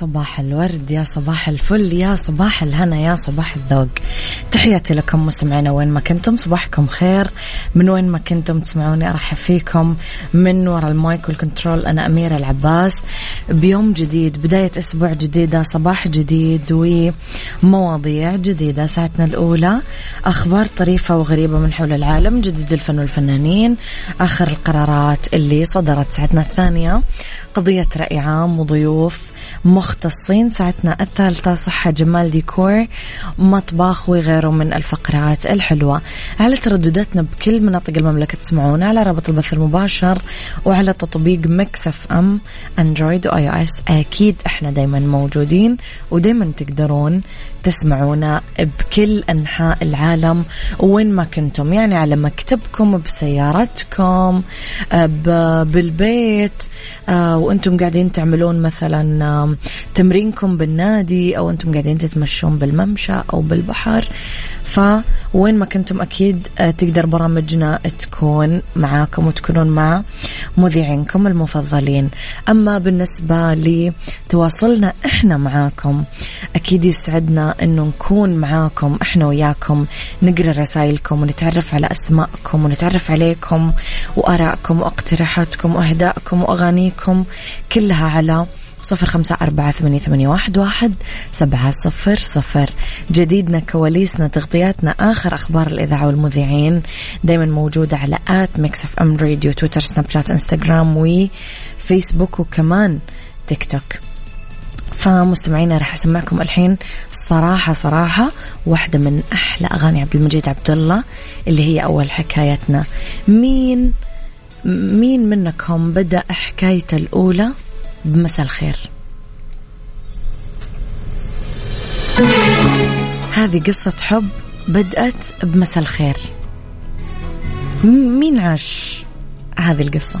صباح الورد يا صباح الفل يا صباح الهنا يا صباح الذوق. تحياتي لكم مستمعينا وين ما كنتم صباحكم خير. من وين ما كنتم تسمعوني أرحب فيكم. من وراء المايك والكنترول أنا أميرة العباس. بيوم جديد بداية أسبوع جديدة صباح جديد ومواضيع جديدة. ساعتنا الأولى أخبار طريفة وغريبة من حول العالم جديد الفن والفنانين آخر القرارات اللي صدرت. ساعتنا الثانية قضية رأي عام وضيوف مختصين. ساعتنا الثالثة صحة جمال ديكور مطبخ وغيره من الفقرات الحلوة. على تردداتنا بكل مناطق المملكة تسمعونا على رابط البث المباشر وعلى تطبيق Mix FM Android و iOS أكيد إحنا دايما موجودين ودايما تقدرون تسمعونا بكل أنحاء العالم وين ما كنتم يعني على مكتبكم بسيارتكم بالبيت آه، وأنتم قاعدين تعملون مثلا تمرينكم بالنادي أو أنتم قاعدين تتمشون بالممشى أو بالبحر. فوين ما كنتم أكيد آه، تقدر برامجنا تكون معاكم وتكونون مع مذيعينكم المفضلين. أما بالنسبة لتواصلنا إحنا معاكم أكيد يسعدنا إنه نكون معاكم إحنا وياكم نقرأ رسائلكم ونتعرف على أسماءكم ونتعرف عليكم وآرائكم وأقتراحاتكم وأهدائكم وأغانيكم كلها على صفر خمسة أربعة ثمانية, ثمانية واحد, واحد سبعة صفر صفر. جديدنا كواليسنا تغطياتنا آخر أخبار الإذاعة والمذيعين دايما موجودة على at Mix FM Radio تويتر سناب شات إنستغرام وفيسبوك وكمان تيك توك. فمستمعينا راح أسمعكم الحين صراحة صراحة واحدة من أحلى أغاني عبد المجيد عبد الله اللي هي أول حكايتنا. مين مين منكم بدأ حكايته الأولى بمساء الخير؟ هذه قصة حب بدأت بمساء الخير. مين عاش هذه القصة؟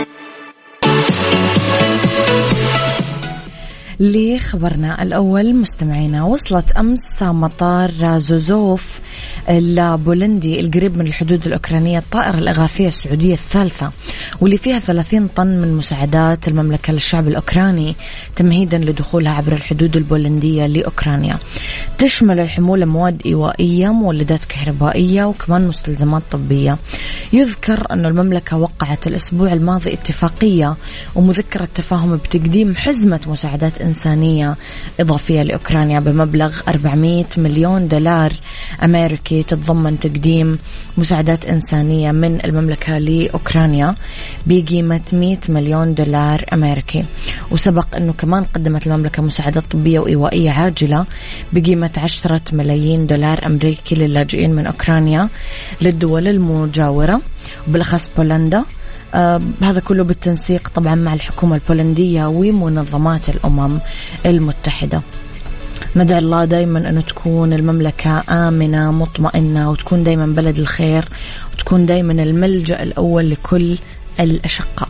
لخبرنا الأول مستمعينا وصلت أمس مطار زوزوف البولندي القريب من الحدود الأوكرانية الطائرة الإغاثية السعودية الثالثة واللي فيها 30 طن من مساعدات المملكة للشعب الأوكراني تمهيدا لدخولها عبر الحدود البولندية لأوكرانيا. تشمل الحمولة مواد إيوائية مولدات كهربائية وكمان مستلزمات طبية. يذكر أن المملكة وقعت الأسبوع الماضي اتفاقية ومذكرة تفاهم بتقديم حزمة مساعدات إنسانية إضافية لأوكرانيا بمبلغ 400 مليون دولار. أمريكي تتضمن تقديم مساعدات إنسانية من المملكة لأوكرانيا بقيمة 100 مليون دولار أمريكي. وسبق أنه كمان قدمت المملكة مساعدات طبية وإيوائية عاجلة بقيمة 10 ملايين دولار أمريكي للاجئين من أوكرانيا للدول المجاورة وبالأخص بولندا. آه هذا كله بالتنسيق طبعا مع الحكومة البولندية ومنظمات الأمم المتحدة. ندعو الله دائما أن تكون المملكة آمنة مطمئنة وتكون دائما بلد الخير وتكون دائما الملجأ الأول لكل الأشقاء.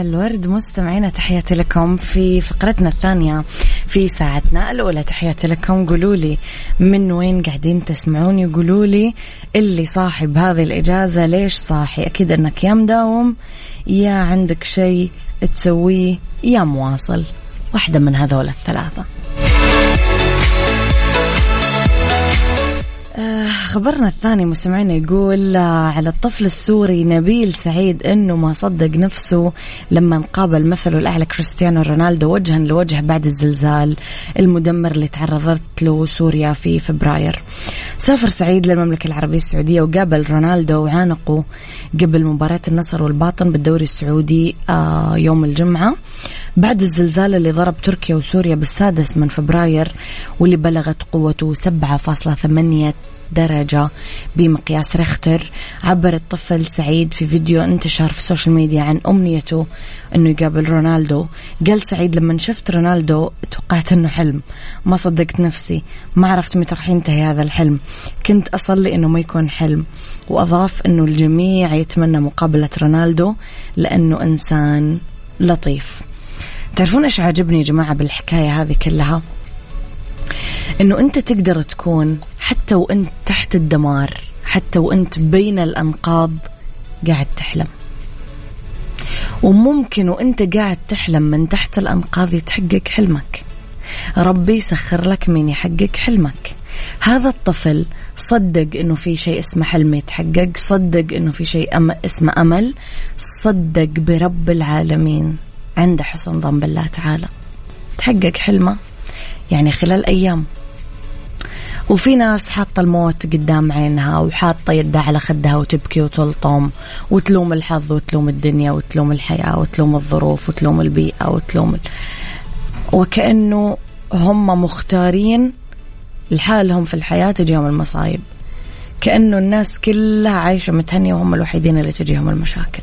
الورد مستمعينا تحياتي لكم في فقرتنا الثانية في ساعتنا الأولى. تحياتي لكم. قولوا لي من وين قاعدين تسمعوني؟ قولوا لي اللي صاحب هذه الإجازة ليش صاحي؟ أكيد أنك يا مداوم يا عندك شيء تسويه يا مواصل. واحدة من هذول الثلاثة. آه، خبرنا الثاني مستمعينا يقول آه، على الطفل السوري نبيل سعيد إنه ما صدق نفسه لما قابل مثله الاعلى كريستيانو رونالدو وجها لوجه بعد الزلزال المدمر اللي تعرضت له سوريا في فبراير. سافر سعيد للمملكة العربية السعودية وقابل رونالدو وعانقوا قبل مباراة النصر والباطن بالدوري السعودي آه، يوم الجمعة بعد الزلزال اللي ضرب تركيا وسوريا بالسادس من فبراير واللي بلغت قوته 7.8 درجة بمقياس ريختر عبر الطفل سعيد في فيديو انتشر في السوشيال ميديا عن أمنيته أنه يقابل رونالدو. قال سعيد لما شفت رونالدو توقعت أنه حلم. ما صدقت نفسي. ما عرفت متى راح ينتهي هذا الحلم. كنت أصلي أنه ما يكون حلم. وأضاف أنه الجميع يتمنى مقابلة رونالدو لأنه إنسان لطيف. تعرفون إيش عاجبني يا جماعة بالحكاية هذه كلها؟ إنه أنت تقدر تكون حتى وانت تحت الدمار حتى وإنت بين الأنقاض قاعد تحلم. وممكن وإنت قاعد تحلم من تحت الأنقاض يتحقق حلمك. ربي يسخر لك مين يحقق حلمك. هذا الطفل صدق إنه في شيء اسمه حلم يتحقق صدق إنه في شيء أم اسمه أمل صدق برب العالمين. عنده حسن ظن بالله تعالى. تحقق حلمه يعني خلال أيام. وفي ناس حاطة الموت قدام عينها وحاطة يدها على خدها وتبكي وتلطم وتلوم الحظ وتلوم الدنيا وتلوم الحياة وتلوم الظروف وتلوم البيئة وتلوم ال... وكأنه هم مختارين لحالهم في الحياة تجيهم المصايب. كأنه الناس كلها عايشة متهنية وهم الوحيدين اللي تجيهم المشاكل.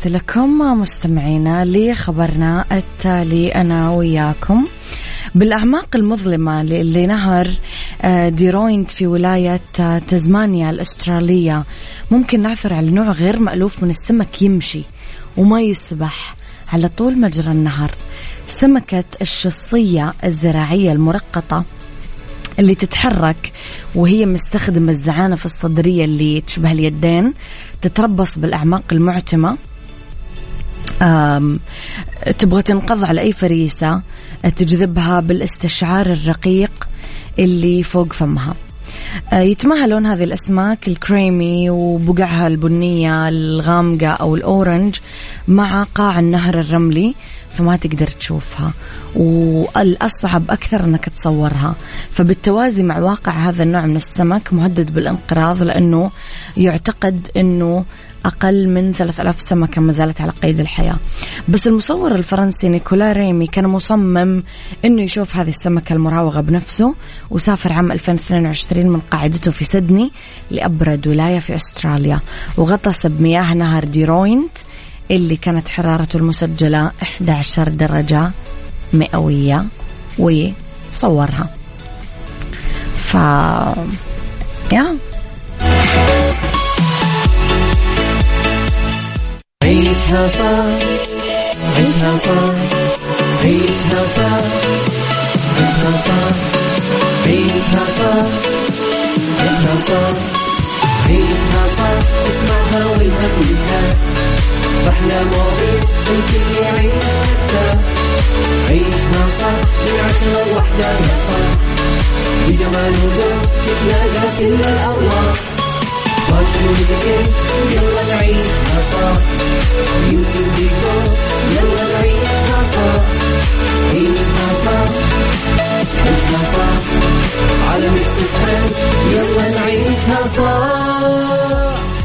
تحياتي لكم مستمعينا لخبرنا التالي أنا وياكم. بالأعماق المظلمة لنهر آه، ديروينت في ولاية آه، تزمانيا الأسترالية. ممكن نعثر على نوع غير مألوف من السمك يمشي وما يسبح على طول مجرى النهر. سمكة الشصية الزراعية المرقطة اللي تتحرك وهي مستخدمة الزعانف الصدرية اللي تشبه اليدين تتربص بالأعماق المعتمة. تبغى تنقض على أي فريسة تجذبها بالاستشعار الرقيق اللي فوق فمها. آه، يتماهى لون هذه الأسماك الكريمي وبقعها البنية الغامقة أو الأورنج مع قاع النهر الرملي. فما تقدر تشوفها. والأصعب أكثر أنك تصورها. فبالتوازي مع واقع هذا النوع من السمك مهدد بالانقراض لأنه يعتقد أنه أقل من 3000 سمكة ما زالت على قيد الحياة. بس المصور الفرنسي نيكولا ريمي كان مصمم أنه يشوف هذه السمكة المراوغة بنفسه وسافر عام 2022 من قاعدته في سيدني لأبرد ولاية في أستراليا وغطس بمياه نهر ديروينت اللي كانت حرارته المسجلة 11 درجة مئوية وصورها ف يا. عيشها صح عيشها صح عيشها صح عيشها صح عيشها صح عيشها صح عيشها صح اسمعها والهم ينزاح أحلى مواضيع الكل يعيش عيشها صح من عشرة لوحدة صاح بجمال وذوق تتلاقى كل الأرواح. فاشل وذكر يلا نعيشها صح بيوتي وديكور يلا نعيشها صح عيشها صح عيشها صح على ميكس يلا نعيشها صح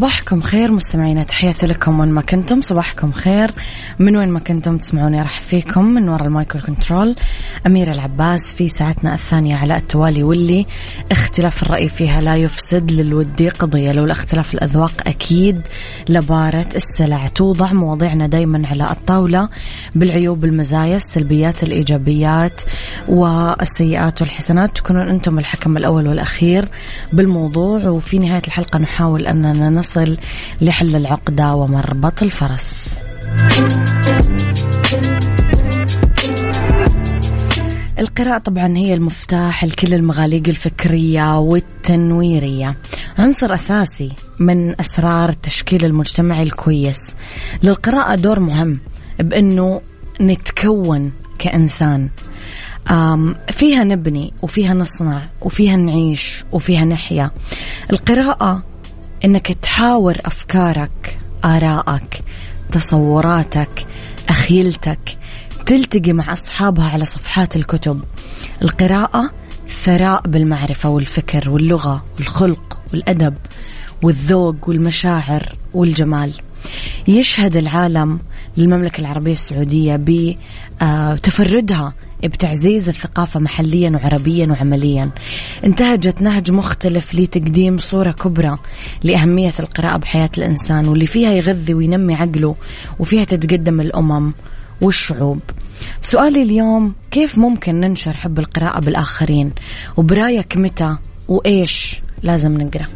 صباحكم خير مستمعينا تحياتي لكم وين ما كنتم. صباحكم خير. من وين ما كنتم تسمعوني أرحب فيكم من وراء ال mic control. أميرة العباس في ساعتنا الثانية على التوالي واللي اختلاف الرأي فيها لا يفسد للود قضية. لولا اختلاف الأذواق أكيد لبارت السلع. توضع مواضيعنا دايما على الطاولة بالعيوب المزايا السلبيات الإيجابيات والسيئات والحسنات. تكونون أنتم الحكم الأول والأخير بالموضوع. وفي نهاية الحلقة نحاول أننا نصل لحل العقدة ومربط الفرس. القراءة طبعا هي المفتاح لكل المغاليق الفكرية والتنويرية. عنصر أساسي من أسرار التشكيل المجتمعي الكويس. للقراءة دور مهم بأنه نتكون كإنسان. فيها نبني وفيها نصنع وفيها نعيش وفيها نحيا. القراءة إنك تحاور أفكارك آرائك تصوراتك أخيلتك تلتقي مع أصحابها على صفحات الكتب. القراءة ثراء بالمعرفة والفكر واللغة والخلق والأدب والذوق والمشاعر والجمال. يشهد العالم للمملكة العربية السعودية بتفردها بتعزيز الثقافة محليا وعربيا وعمليا. انتهجت نهج مختلف لتقديم صورة كبرى لأهمية القراءة بحياة الإنسان واللي فيها يغذي وينمي عقله وفيها تتقدم الأمم والشعوب. سؤالي اليوم كيف ممكن ننشر حب القراءة بالآخرين؟ وبرأيك متى؟ وإيش لازم نقرأ؟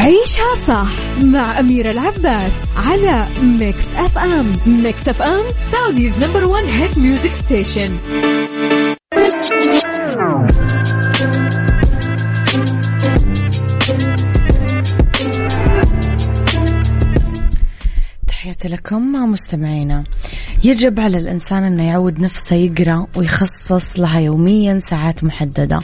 عيشها صح مع أميرة العباس على Mix FM Mix FM Saudi's number one hit music station لكم مستمعينا. يجب على الإنسان أنه يعود نفسه يقرأ ويخصص لها يوميا ساعات محددة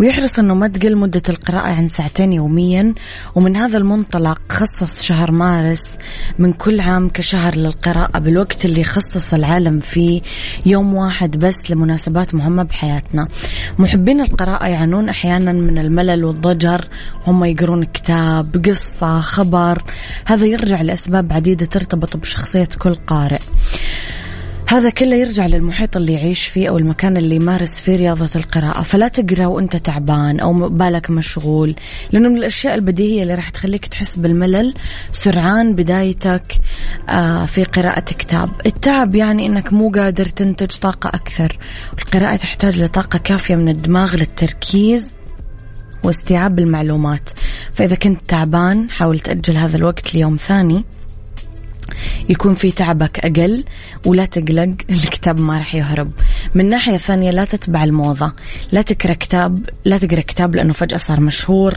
ويحرص أنه ما تقل مدة القراءة عن ساعتين يوميا ومن هذا المنطلق خصص شهر مارس من كل عام كشهر للقراءة بالوقت اللي خصص العالم فيه يوم واحد بس لمناسبات مهمة بحياتنا. محبين القراءة يعانون أحيانا من الملل والضجر هم يقرون كتاب قصة خبر هذا يرجع لأسباب عديدة ترتبط بشخصية كل قارئ. هذا كله يرجع للمحيط اللي يعيش فيه أو المكان اللي يمارس فيه رياضة القراءة. فلا تقرأ وأنت تعبان أو بالك مشغول لأنه من الأشياء البديهية اللي راح تخليك تحس بالملل سرعان بدايتك آه، في قراءة كتاب. التعب يعني أنك مو قادر تنتج طاقة أكثر. القراءة تحتاج لطاقة كافية من الدماغ للتركيز واستيعاب المعلومات. فإذا كنت تعبان حاول تأجل هذا الوقت ليوم ثاني. يكون في تعبك أقل ولا تقلق الكتاب ما راح يهرب. من ناحية ثانية لا تتبع الموضة. لا تقرأ كتاب لا تقرأ كتاب لأنه فجأة صار مشهور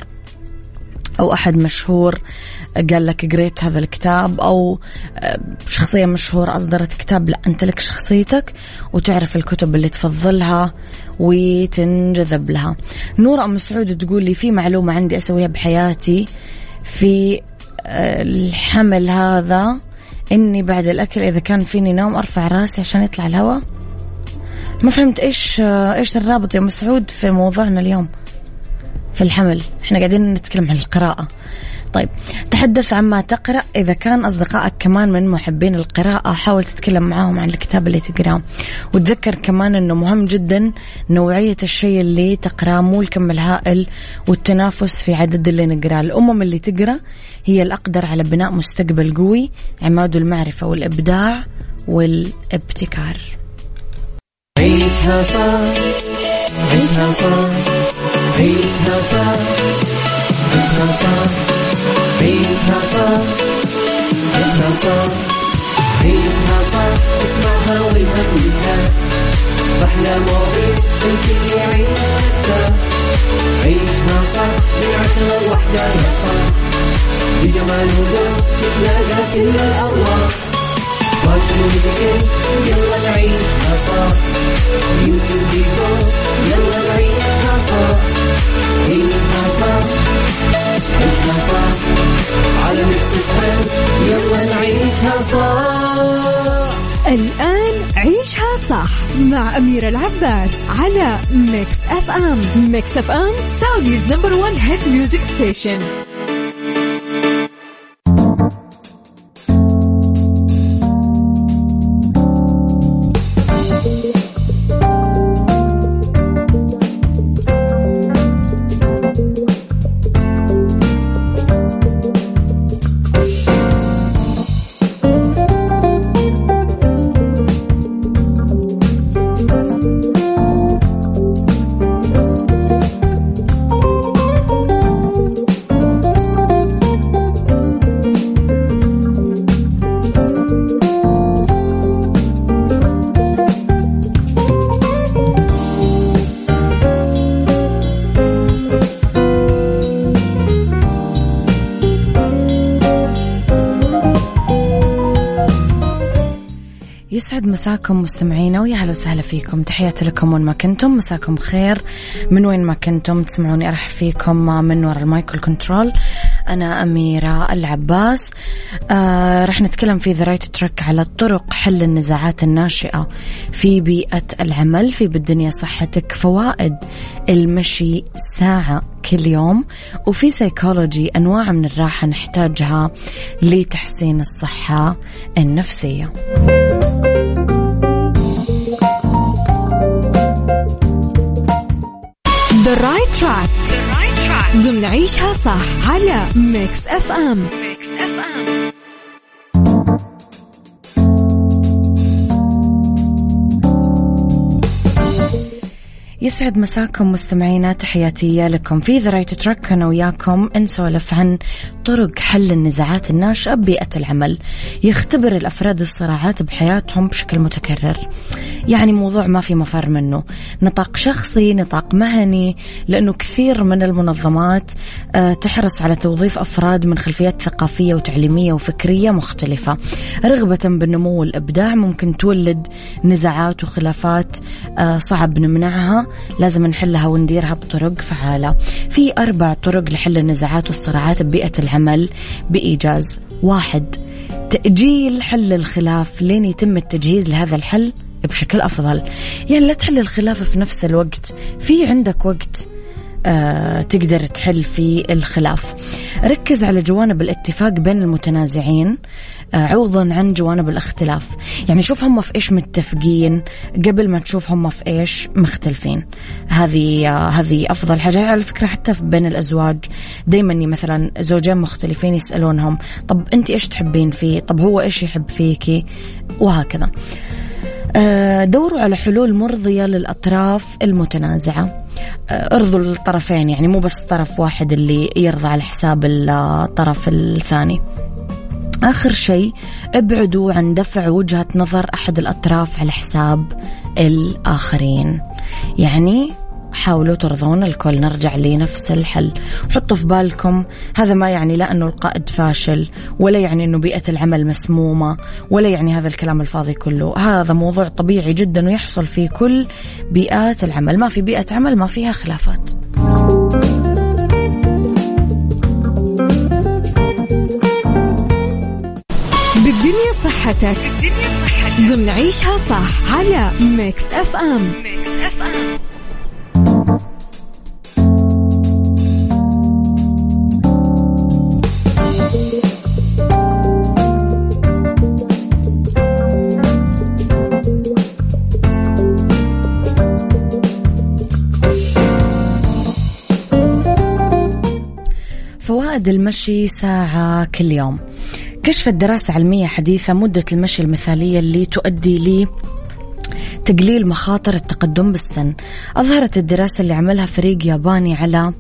أو أحد مشهور قال لك قريت هذا الكتاب أو آه، شخصية مشهورة أصدرت كتاب. لا أنت لك شخصيتك وتعرف الكتب اللي تفضلها وتنجذب لها. نورة أم سعود تقول لي في معلومة عندي أسويها بحياتي في آه، الحمل هذا إني بعد الأكل إذا كان فيني نوم أرفع رأسي عشان يطلع الهواء ما فهمت إيش إيش الرابط يا مسعود في موضوعنا اليوم؟ في الحمل. إحنا قاعدين نتكلم عن القراءة. طيب تحدث عما تقرأ. إذا كان أصدقائك كمان من محبين القراءة حاول تتكلم معاهم عن الكتاب اللي تقرأه. وتذكر كمان أنه مهم جدا نوعية الشيء اللي تقرأه مو الكم الهائل والتنافس في عدد اللي نقرأه. الأمم اللي تقرأ هي الأقدر على بناء مستقبل قوي عماد المعرفة والإبداع والابتكار. عيشها صح عيشها صح عيشها صح عيشها صح. عيشها صح عيشها صح عيشها صح اسمعها والهم ينزاح أحلى مواضيع الكل يعيش حتى عيشها صح من عشرة لوحدة يا صاح بجمال وذوق تتلاقى كل الأرواح واشرب يلا نعيشها صح يمكن مع أميرة العباس على ميكس أف أم ميكس أف أم سعوديز نمبر ون هيت ميوزك ستيشن مساكم مستمعينا ويا هلا وسهلا فيكم. تحياتي لكم وين ما كنتم. مساكم خير من وين ما كنتم تسمعوني أرحب فيكم من وراء ال mic control أنا أميرة العباس. آه رح نتكلم في the right track على طرق حل النزاعات الناشئة في بيئة العمل في بالدنيا صحتك فوائد المشي ساعة كل يوم وفي سيكولوجي أنواع من الراحة نحتاجها لتحسين الصحة النفسية. The right track. ضمن عيشها صح على Mix FM Mix FM يسعد مساكم مستمعينا تحياتي لكم. في the right track أنا وياكم نسولف عن طرق حل النزاعات الناشئة ببيئه العمل. يختبر الأفراد الصراعات بحياتهم بشكل متكرر. يعني موضوع ما في مفر منه. نطاق شخصي نطاق مهني لأنه كثير من المنظمات آه، تحرص على توظيف أفراد من خلفيات ثقافية وتعليمية وفكرية مختلفة. رغبة بالنمو والإبداع ممكن تولد نزاعات وخلافات آه، صعب نمنعها. لازم نحلها ونديرها بطرق فعالة. في أربع طرق لحل النزاعات والصراعات ببيئة العمل. بإيجاز واحد تأجيل حل الخلاف لين يتم التجهيز لهذا الحل بشكل أفضل. يعني لا تحل الخلاف في نفس الوقت في عندك وقت آه تقدر تحل في الخلاف. ركز على جوانب الاتفاق بين المتنازعين. عوضا عن جوانب الاختلاف. يعني شوف هم في إيش متفقين قبل ما تشوف هم في إيش مختلفين. هذه هذه أفضل حاجة. على فكرة حتى بين الأزواج دائما مثلا زوجين مختلفين يسألونهم طب أنت إيش تحبين فيه؟ طب هو إيش يحب فيكي وهكذا. آه، دوروا على حلول مرضية للأطراف المتنازعة. آه، ارضوا الطرفين يعني مو بس طرف واحد اللي يرضى على حساب الطرف الثاني. آخر شيء ابعدوا عن دفع وجهة نظر أحد الأطراف على حساب الآخرين. يعني حاولوا ترضون الكل نرجع لنفس الحل. حطوا في بالكم هذا ما يعني لا أنه القائد فاشل ولا يعني أنه بيئة العمل مسمومة ولا يعني هذا الكلام الفاضي كله. هذا موضوع طبيعي جدا ويحصل في كل بيئات العمل. ما في بيئة عمل ما فيها خلافات. صحتك ضمن عيشها صح على ميكس اف ام ميكس اف ام فوائد المشي ساعة كل يوم. كشفت دراسة علمية حديثة مدة المشي المثالية اللي تؤدي لي تقليل مخاطر التقدم بالسن. أظهرت الدراسة اللي عملها فريق ياباني على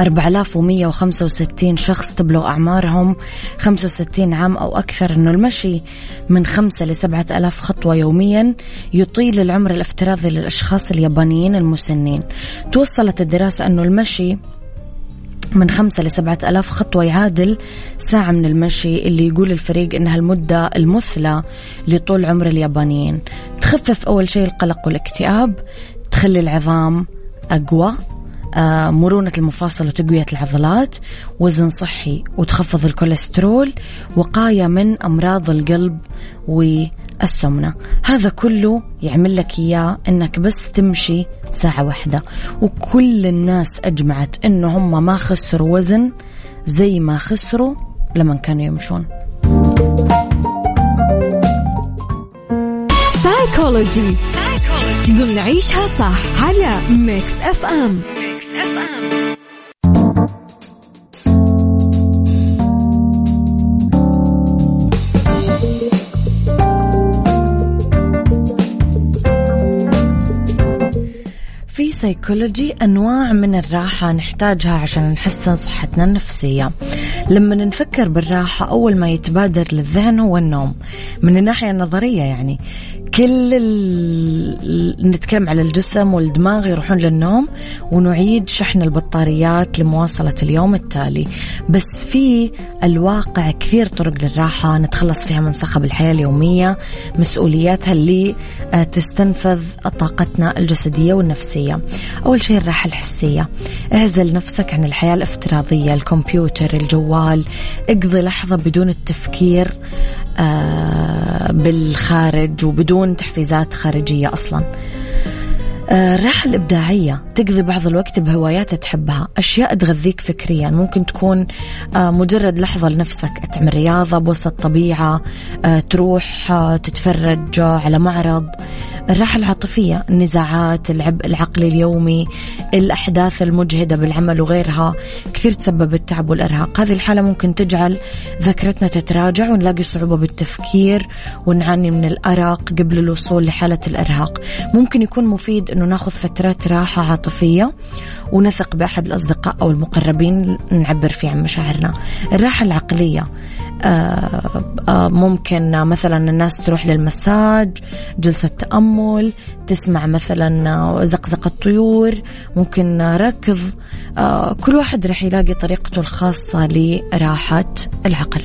4165 شخص تبلغ أعمارهم 65 عام أو أكثر. أنه المشي من 5 ل 7000 خطوة يوميا يطيل العمر الافتراضي للأشخاص اليابانيين المسنين. توصلت الدراسة أنه المشي من خمسة لسبعة ألاف خطوة يعادل ساعة من المشي اللي يقول الفريق إنها المدة المثلى لطول عمر اليابانيين. تخفف أول شيء القلق والاكتئاب تخلي العظام أقوى آه، مرونة المفاصل وتقوية العضلات وزن صحي وتخفض الكوليسترول وقاية من أمراض القلب والسمنة هذا كله يعمل لك إياه أنك بس تمشي ساعة واحدة. وكل الناس أجمعت أنه هم ما خسروا وزن زي ما خسروا لما كانوا يمشون. سايكولوجي ضمن عيشها صح على Mix FM في سيكولوجي أنواع من الراحة نحتاجها عشان نحسن صحتنا النفسية. لما نفكر بالراحة أول ما يتبادر للذهن هو النوم. من الناحية النظرية يعني كل ال... نتكلم على الجسم والدماغ يروحون للنوم ونعيد شحن البطاريات لمواصلة اليوم التالي. بس في الواقع كثير طرق للراحة نتخلص فيها من صخب الحياة اليومية مسؤولياتها اللي آه، تستنفذ طاقتنا الجسدية والنفسية. أول شيء الراحة الحسية. اعزل نفسك عن الحياة الافتراضية الكمبيوتر الجوال. اقضي لحظة بدون التفكير آه، بالخارج وبدون تحفيزات خارجية أصلا. آه، الراحة الإبداعية. تقضي بعض الوقت بهوايات تحبها. أشياء تغذيك فكريا. ممكن تكون آه، مجرد لحظة لنفسك. تعمل رياضة بوسط الطبيعة تروح تتفرج على معرض. الراحة العاطفية النزاعات العبء العقلي اليومي الأحداث المجهدة بالعمل وغيرها كثير تسبب التعب والإرهاق. هذه الحالة ممكن تجعل ذاكرتنا تتراجع ونلاقي صعوبة بالتفكير ونعاني من الأرق قبل الوصول لحالة الإرهاق. ممكن يكون مفيد أنه ناخذ فترات راحة عاطفية ونثق بأحد الأصدقاء أو المقربين نعبر فيه عن مشاعرنا. الراحة العقلية آه، آه، ممكن مثلا الناس تروح للمساج جلسة تأمل تسمع مثلا زقزقة الطيور ممكن ركض آه، كل واحد رح يلاقي طريقته الخاصة لراحة العقل.